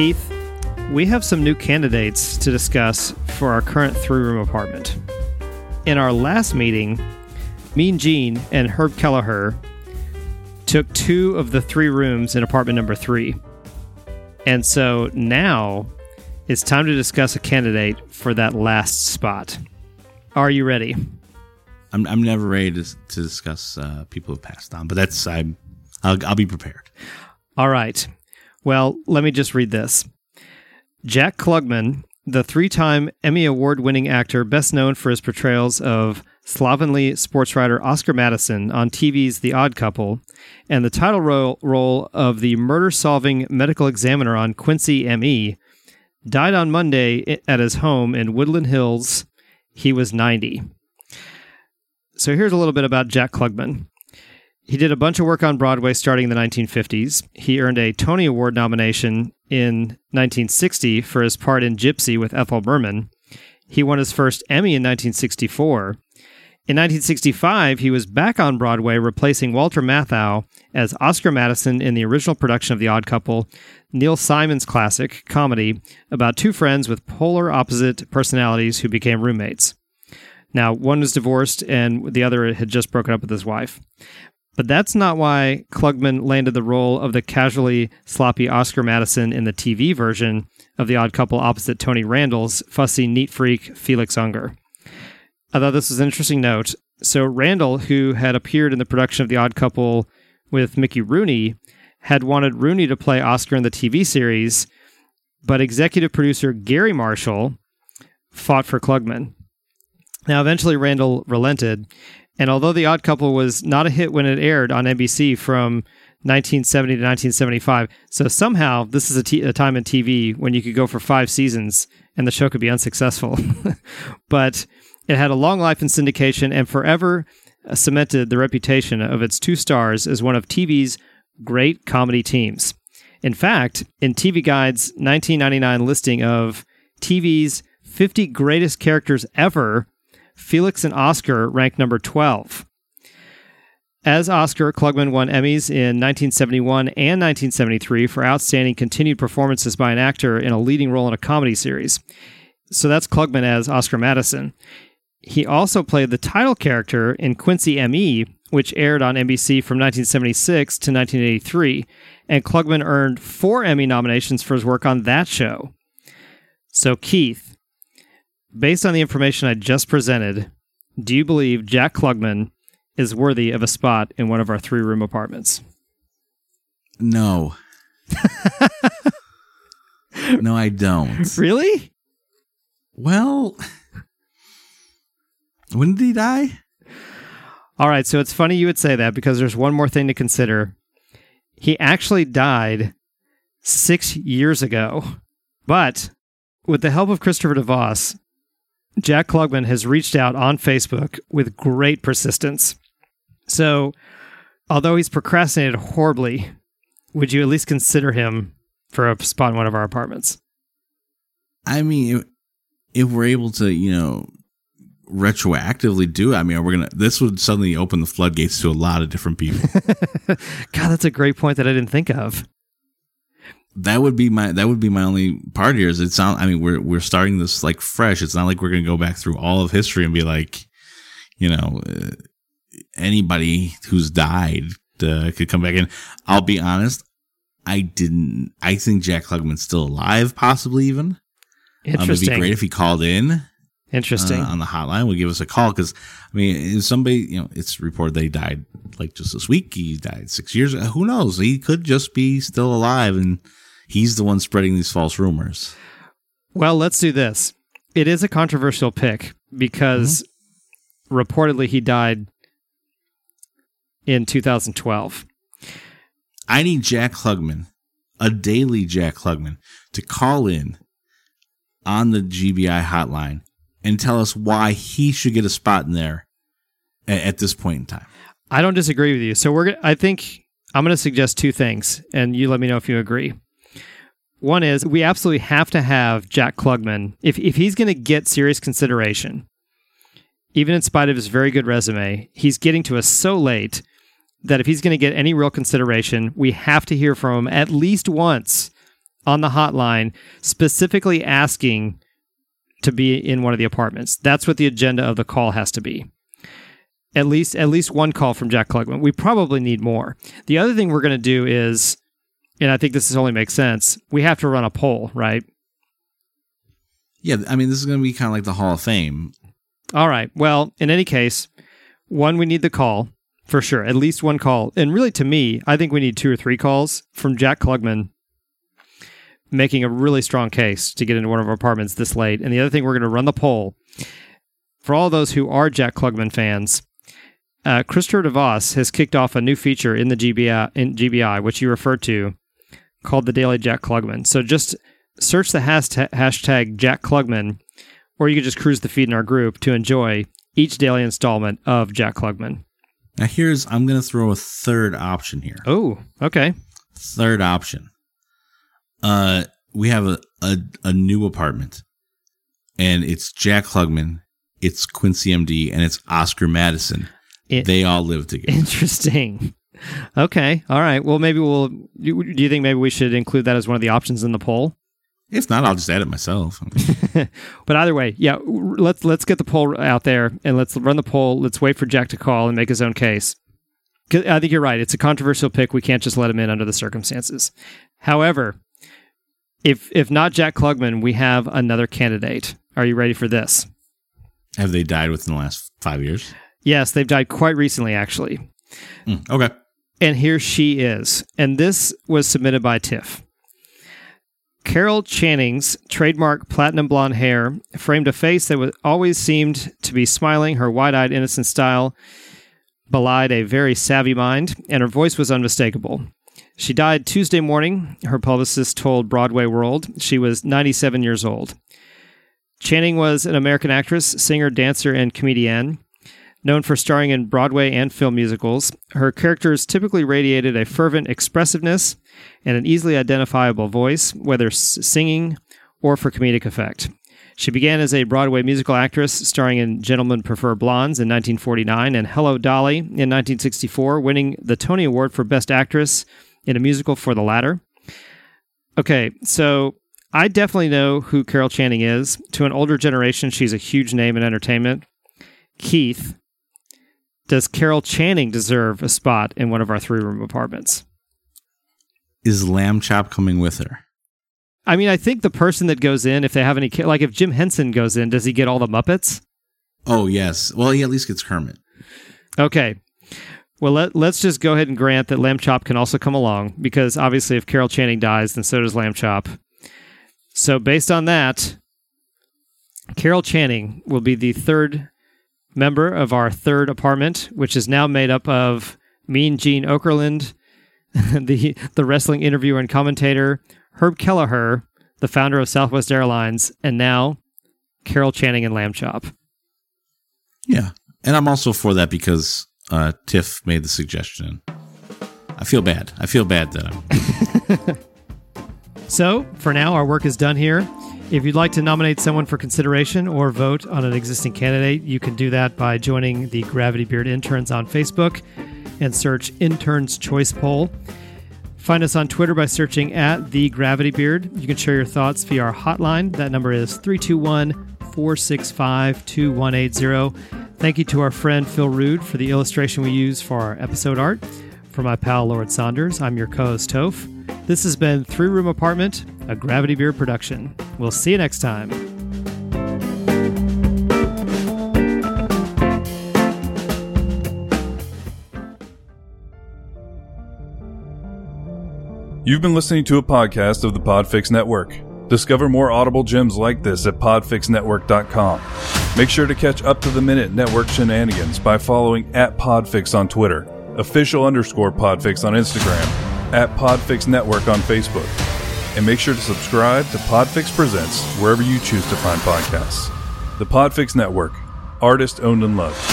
Keith, we have some new candidates to discuss for our current three room apartment. In our last meeting, Mean Gene and Herb Kelleher took two of the three rooms in apartment number three. And so now it's time to discuss a candidate for that last spot. Are you ready? I'm, I'm never ready to, to discuss uh, people who've passed on, but that's I'm I'll, I'll be prepared. All right. Well, let me just read this. Jack Klugman, the three-time Emmy Award-winning actor, best known for his portrayals of slovenly sports writer Oscar Madison on TV's The Odd Couple, and the title role, of the murder-solving medical examiner on Quincy M.E., died on Monday at his home in Woodland Hills. He was 90. So here's a little bit about Jack Klugman. He did a bunch of work on Broadway starting in the 1950s. He earned a Tony Award nomination in 1960 for his part in Gypsy with Ethel Merman. He won his first Emmy in 1964. In 1965, he was back on Broadway replacing Walter Matthau as Oscar Madison in the original production of The Odd Couple, Neil Simon's classic comedy about two friends with polar opposite personalities who became roommates. Now, one was divorced and the other had just broken up with his wife. But that's not why Klugman landed the role of the casually sloppy Oscar Madison in the TV version of The Odd Couple opposite Tony Randall's fussy neat freak Felix Unger. I thought this was an interesting note. So, Randall, who had appeared in the production of The Odd Couple with Mickey Rooney, had wanted Rooney to play Oscar in the TV series, but executive producer Garry Marshall fought for Klugman. Now, eventually, Randall relented, and although The Odd Couple was not a hit when it aired on NBC from 1970 to 1975, so somehow this is a, t- a time in TV when you could go for five seasons and the show could be unsuccessful. but it had a long life in syndication and forever uh, cemented the reputation of its two stars as one of TV's great comedy teams. In fact, in TV Guide's 1999 listing of TV's 50 greatest characters ever, Felix and Oscar ranked number 12. As Oscar, Klugman won Emmys in 1971 and 1973 for outstanding continued performances by an actor in a leading role in a comedy series. So that's Klugman as Oscar Madison. He also played the title character in Quincy M.E., which aired on NBC from 1976 to 1983, and Klugman earned four Emmy nominations for his work on that show. So, Keith, based on the information I just presented, do you believe Jack Klugman is worthy of a spot in one of our three room apartments? No. no, I don't. Really? Well, when did he die? All right, so it's funny you would say that because there's one more thing to consider. He actually died six years ago, but with the help of Christopher DeVos, Jack Klugman has reached out on Facebook with great persistence. So, although he's procrastinated horribly, would you at least consider him for a spot in one of our apartments? I mean, if, if we're able to, you know, retroactively do it, I mean, we're gonna. This would suddenly open the floodgates to a lot of different people. God, that's a great point that I didn't think of. That would be my that would be my only part here. Is it's not. I mean, we're we're starting this like fresh. It's not like we're gonna go back through all of history and be like, you know, uh, anybody who's died uh, could come back in. I'll be honest. I didn't. I think Jack Klugman's still alive, possibly even. Um, it'd be great if he called in. Interesting. Uh, on the hotline, would give us a call because I mean, if somebody, you know, it's reported they died like just this week. He died six years. ago. Who knows? He could just be still alive, and he's the one spreading these false rumors. Well, let's do this. It is a controversial pick because mm-hmm. reportedly he died in 2012. I need Jack Klugman, a daily Jack Klugman, to call in on the GBI hotline and tell us why he should get a spot in there at, at this point in time. I don't disagree with you. So we're I think I'm going to suggest two things and you let me know if you agree. One is we absolutely have to have Jack Klugman if if he's going to get serious consideration. Even in spite of his very good resume, he's getting to us so late that if he's going to get any real consideration, we have to hear from him at least once on the hotline specifically asking to be in one of the apartments. That's what the agenda of the call has to be. At least at least one call from Jack Klugman. We probably need more. The other thing we're going to do is and I think this only makes sense. We have to run a poll, right? Yeah, I mean, this is going to be kind of like the Hall of Fame. All right. Well, in any case, one, we need the call for sure, at least one call. And really, to me, I think we need two or three calls from Jack Klugman making a really strong case to get into one of our apartments this late. And the other thing, we're going to run the poll for all those who are Jack Klugman fans. Uh, Christopher DeVos has kicked off a new feature in the GBI, in GBI, which you referred to, called the Daily Jack Klugman. So just search the hashtag, hashtag Jack Klugman, or you can just cruise the feed in our group to enjoy each daily installment of Jack Klugman. Now, here's I'm going to throw a third option here. Oh, okay. Third option. Uh, we have a, a, a new apartment, and it's Jack Klugman, it's Quincy MD, and it's Oscar Madison. It, they all live together. Interesting. Okay. All right. Well, maybe we'll. Do you think maybe we should include that as one of the options in the poll? If not, I'll just add it myself. but either way, yeah, let's let's get the poll out there and let's run the poll. Let's wait for Jack to call and make his own case. I think you're right. It's a controversial pick. We can't just let him in under the circumstances. However, if if not Jack Klugman, we have another candidate. Are you ready for this? Have they died within the last five years? Yes, they've died quite recently, actually. Mm, okay. And here she is. And this was submitted by Tiff. Carol Channing's trademark platinum blonde hair framed a face that always seemed to be smiling. Her wide eyed, innocent style belied a very savvy mind, and her voice was unmistakable. She died Tuesday morning, her publicist told Broadway World. She was 97 years old. Channing was an American actress, singer, dancer, and comedian. Known for starring in Broadway and film musicals, her characters typically radiated a fervent expressiveness and an easily identifiable voice, whether singing or for comedic effect. She began as a Broadway musical actress, starring in Gentlemen Prefer Blondes in 1949 and Hello Dolly in 1964, winning the Tony Award for Best Actress in a musical for the latter. Okay, so I definitely know who Carol Channing is. To an older generation, she's a huge name in entertainment. Keith, does Carol Channing deserve a spot in one of our three room apartments? Is Lamb Chop coming with her? I mean, I think the person that goes in, if they have any, like if Jim Henson goes in, does he get all the Muppets? Oh, yes. Well, he at least gets Kermit. Okay. Well, let, let's just go ahead and grant that Lamb Chop can also come along because obviously, if Carol Channing dies, then so does Lamb Chop. So, based on that, Carol Channing will be the third member of our third apartment, which is now made up of Mean Gene Okerlund, the the wrestling interviewer and commentator, Herb Kelleher, the founder of Southwest Airlines, and now Carol Channing and Lamb Chop. Yeah, and I'm also for that because uh, Tiff made the suggestion. I feel bad. I feel bad that I'm. so for now, our work is done here. If you'd like to nominate someone for consideration or vote on an existing candidate, you can do that by joining the Gravity Beard Interns on Facebook and search Interns Choice Poll. Find us on Twitter by searching at The Gravity Beard. You can share your thoughts via our hotline. That number is 321 465 2180. Thank you to our friend Phil Rude for the illustration we use for our episode art. For my pal Lord Saunders, I'm your co host Toph. This has been Three Room Apartment, a Gravity Beard production. We'll see you next time. You've been listening to a podcast of the Podfix Network. Discover more audible gems like this at podfixnetwork.com. Make sure to catch up to the minute network shenanigans by following at Podfix on Twitter, official underscore Podfix on Instagram, at Podfix Network on Facebook. And make sure to subscribe to Podfix Presents wherever you choose to find podcasts. The Podfix Network, artist owned and loved.